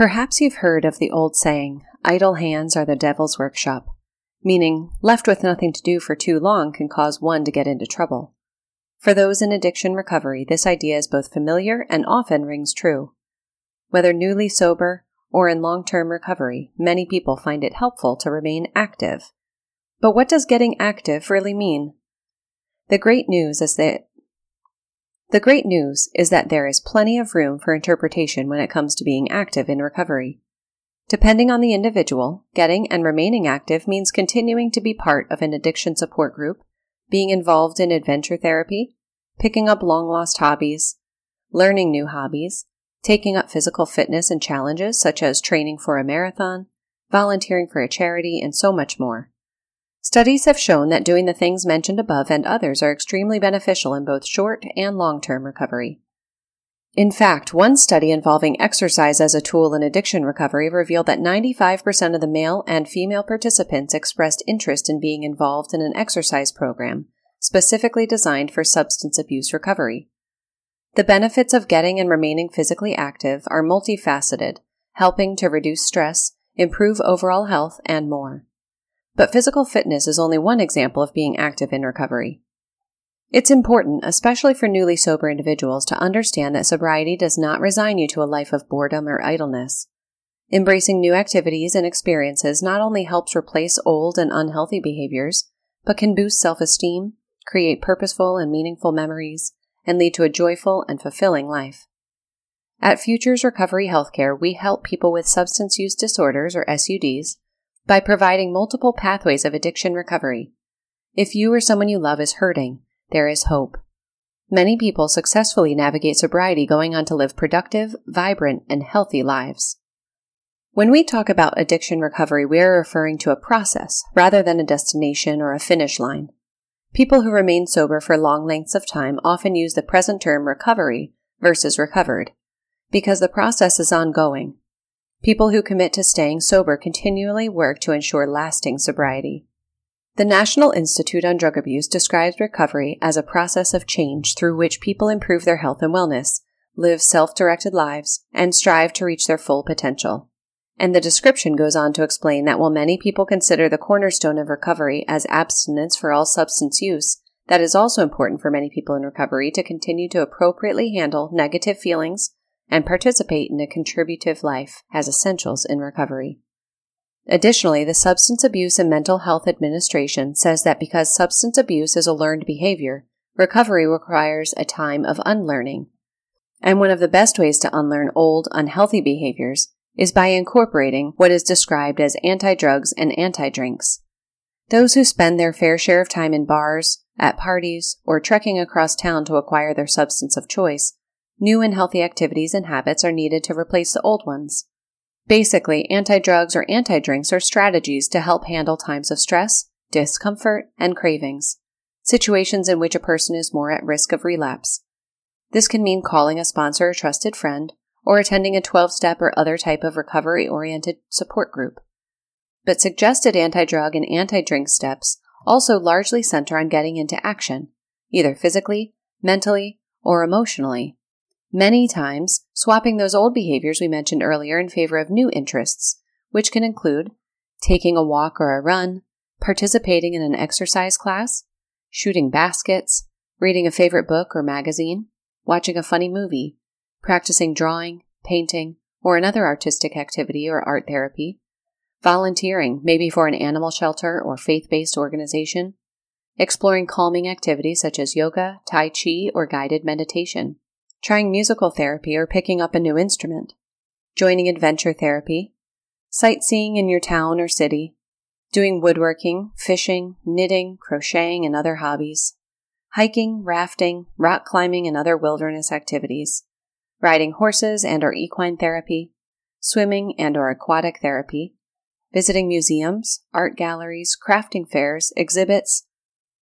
Perhaps you've heard of the old saying, idle hands are the devil's workshop, meaning left with nothing to do for too long can cause one to get into trouble. For those in addiction recovery, this idea is both familiar and often rings true. Whether newly sober or in long term recovery, many people find it helpful to remain active. But what does getting active really mean? The great news is that the great news is that there is plenty of room for interpretation when it comes to being active in recovery. Depending on the individual, getting and remaining active means continuing to be part of an addiction support group, being involved in adventure therapy, picking up long lost hobbies, learning new hobbies, taking up physical fitness and challenges such as training for a marathon, volunteering for a charity, and so much more. Studies have shown that doing the things mentioned above and others are extremely beneficial in both short and long term recovery. In fact, one study involving exercise as a tool in addiction recovery revealed that 95% of the male and female participants expressed interest in being involved in an exercise program specifically designed for substance abuse recovery. The benefits of getting and remaining physically active are multifaceted, helping to reduce stress, improve overall health, and more. But physical fitness is only one example of being active in recovery. It's important, especially for newly sober individuals, to understand that sobriety does not resign you to a life of boredom or idleness. Embracing new activities and experiences not only helps replace old and unhealthy behaviors, but can boost self esteem, create purposeful and meaningful memories, and lead to a joyful and fulfilling life. At Futures Recovery Healthcare, we help people with substance use disorders or SUDs by providing multiple pathways of addiction recovery. If you or someone you love is hurting, there is hope. Many people successfully navigate sobriety going on to live productive, vibrant, and healthy lives. When we talk about addiction recovery, we are referring to a process rather than a destination or a finish line. People who remain sober for long lengths of time often use the present term recovery versus recovered because the process is ongoing People who commit to staying sober continually work to ensure lasting sobriety. The National Institute on Drug Abuse describes recovery as a process of change through which people improve their health and wellness, live self directed lives, and strive to reach their full potential. And the description goes on to explain that while many people consider the cornerstone of recovery as abstinence for all substance use, that is also important for many people in recovery to continue to appropriately handle negative feelings, and participate in a contributive life as essentials in recovery. Additionally, the Substance Abuse and Mental Health Administration says that because substance abuse is a learned behavior, recovery requires a time of unlearning. And one of the best ways to unlearn old, unhealthy behaviors is by incorporating what is described as anti drugs and anti drinks. Those who spend their fair share of time in bars, at parties, or trekking across town to acquire their substance of choice New and healthy activities and habits are needed to replace the old ones. Basically, anti drugs or anti drinks are strategies to help handle times of stress, discomfort, and cravings, situations in which a person is more at risk of relapse. This can mean calling a sponsor or trusted friend, or attending a 12 step or other type of recovery oriented support group. But suggested anti drug and anti drink steps also largely center on getting into action, either physically, mentally, or emotionally, many times swapping those old behaviors we mentioned earlier in favor of new interests, which can include taking a walk or a run, participating in an exercise class, shooting baskets, reading a favorite book or magazine, watching a funny movie, practicing drawing, painting, or another artistic activity or art therapy, volunteering, maybe for an animal shelter or faith based organization, exploring calming activities such as yoga, tai chi, or guided meditation, trying musical therapy or picking up a new instrument, joining adventure therapy, sightseeing in your town or city, doing woodworking, fishing, knitting, crocheting, and other hobbies, hiking, rafting, rock climbing, and other wilderness activities, riding horses and or equine therapy, swimming and or aquatic therapy, visiting museums, art galleries, crafting fairs, exhibits,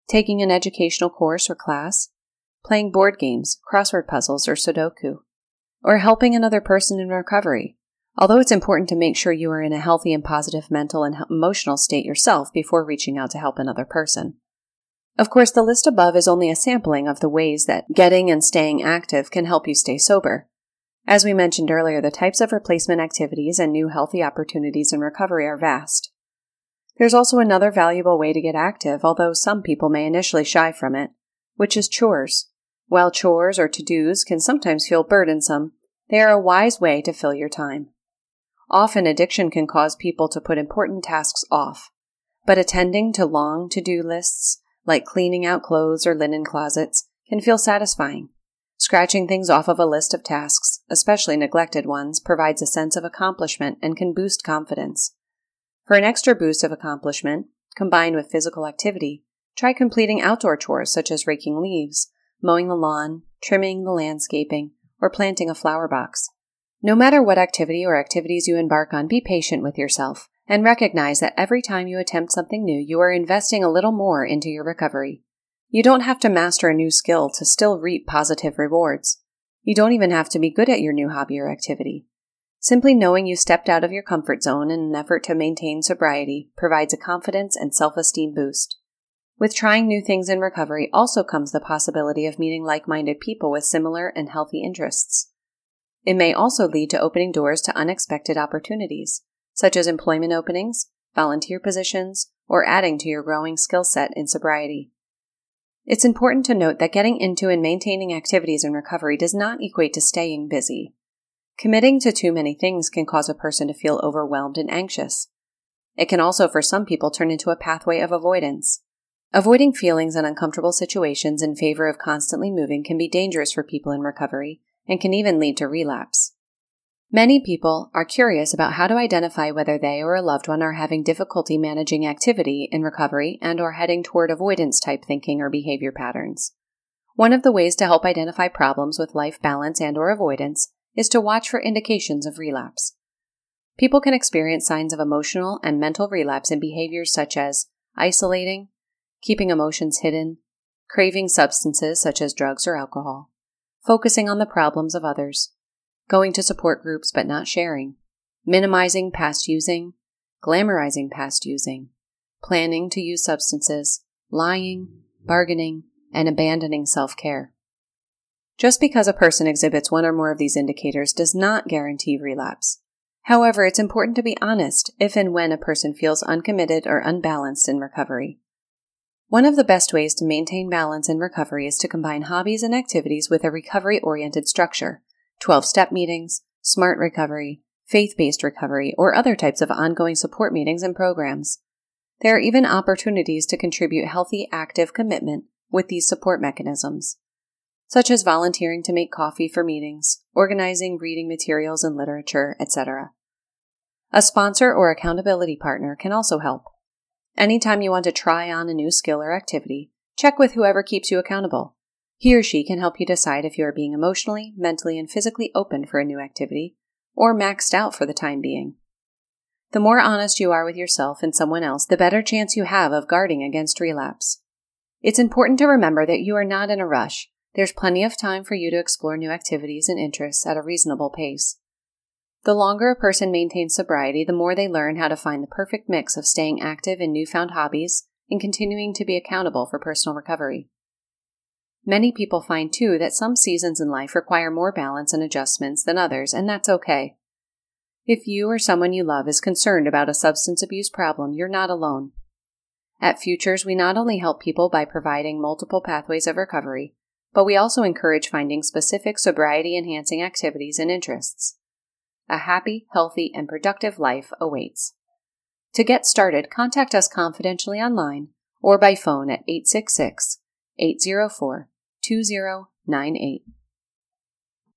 taking an educational course or class, playing board games, crossword puzzles, or Sudoku, or helping another person in recovery, although it's important to make sure you are in a healthy and positive mental and emotional state yourself before reaching out to help another person. Of course, the list above is only a sampling of the ways that getting and staying active can help you stay sober. As we mentioned earlier, the types of replacement activities and new healthy opportunities in recovery are vast. There's also another valuable way to get active, although some people may initially shy from it, which is chores. While chores or to dos can sometimes feel burdensome, they are a wise way to fill your time. Often addiction can cause people to put important tasks off, but attending to long to do lists, like cleaning out clothes or linen closets, can feel satisfying. Scratching things off of a list of tasks, especially neglected ones, provides a sense of accomplishment and can boost confidence. For an extra boost of accomplishment, combined with physical activity, try completing outdoor chores such as raking leaves, mowing the lawn, trimming the landscaping, or planting a flower box. No matter what activity or activities you embark on, be patient with yourself and recognize that every time you attempt something new, you are investing a little more into your recovery. You don't have to master a new skill to still reap positive rewards. You don't even have to be good at your new hobby or activity. Simply knowing you stepped out of your comfort zone in an effort to maintain sobriety provides a confidence and self esteem boost. With trying new things in recovery also comes the possibility of meeting like minded people with similar and healthy interests. It may also lead to opening doors to unexpected opportunities, such as employment openings, volunteer positions, or adding to your growing skill set in sobriety. It's important to note that getting into and maintaining activities in recovery does not equate to staying busy. Committing to too many things can cause a person to feel overwhelmed and anxious. It can also, for some people, turn into a pathway of avoidance. Avoiding feelings and uncomfortable situations in favor of constantly moving can be dangerous for people in recovery and can even lead to relapse. Many people are curious about how to identify whether they or a loved one are having difficulty managing activity in recovery and or heading toward avoidance type thinking or behavior patterns. One of the ways to help identify problems with life balance and or avoidance is to watch for indications of relapse. People can experience signs of emotional and mental relapse in behaviors such as isolating, keeping emotions hidden, craving substances such as drugs or alcohol, focusing on the problems of others, going to support groups but not sharing, minimizing past using, glamorizing past using, planning to use substances, lying, bargaining, and abandoning self care. Just because a person exhibits one or more of these indicators does not guarantee relapse. However, it's important to be honest if and when a person feels uncommitted or unbalanced in recovery. One of the best ways to maintain balance in recovery is to combine hobbies and activities with a recovery oriented structure 12 step meetings, smart recovery, faith based recovery, or other types of ongoing support meetings and programs. There are even opportunities to contribute healthy, active commitment with these support mechanisms, such as volunteering to make coffee for meetings, organizing reading materials and literature, etc. A sponsor or accountability partner can also help. Anytime you want to try on a new skill or activity, check with whoever keeps you accountable. He or she can help you decide if you are being emotionally, mentally, and physically open for a new activity, or maxed out for the time being. The more honest you are with yourself and someone else, the better chance you have of guarding against relapse. It's important to remember that you are not in a rush. There's plenty of time for you to explore new activities and interests at a reasonable pace. The longer a person maintains sobriety, the more they learn how to find the perfect mix of staying active in newfound hobbies and continuing to be accountable for personal recovery. Many people find, too, that some seasons in life require more balance and adjustments than others, and that's okay. If you or someone you love is concerned about a substance abuse problem, you're not alone. At Futures, we not only help people by providing multiple pathways of recovery, but we also encourage finding specific sobriety enhancing activities and interests a happy, healthy, and productive life awaits. To get started, contact us confidentially online or by phone at 866 804 2098.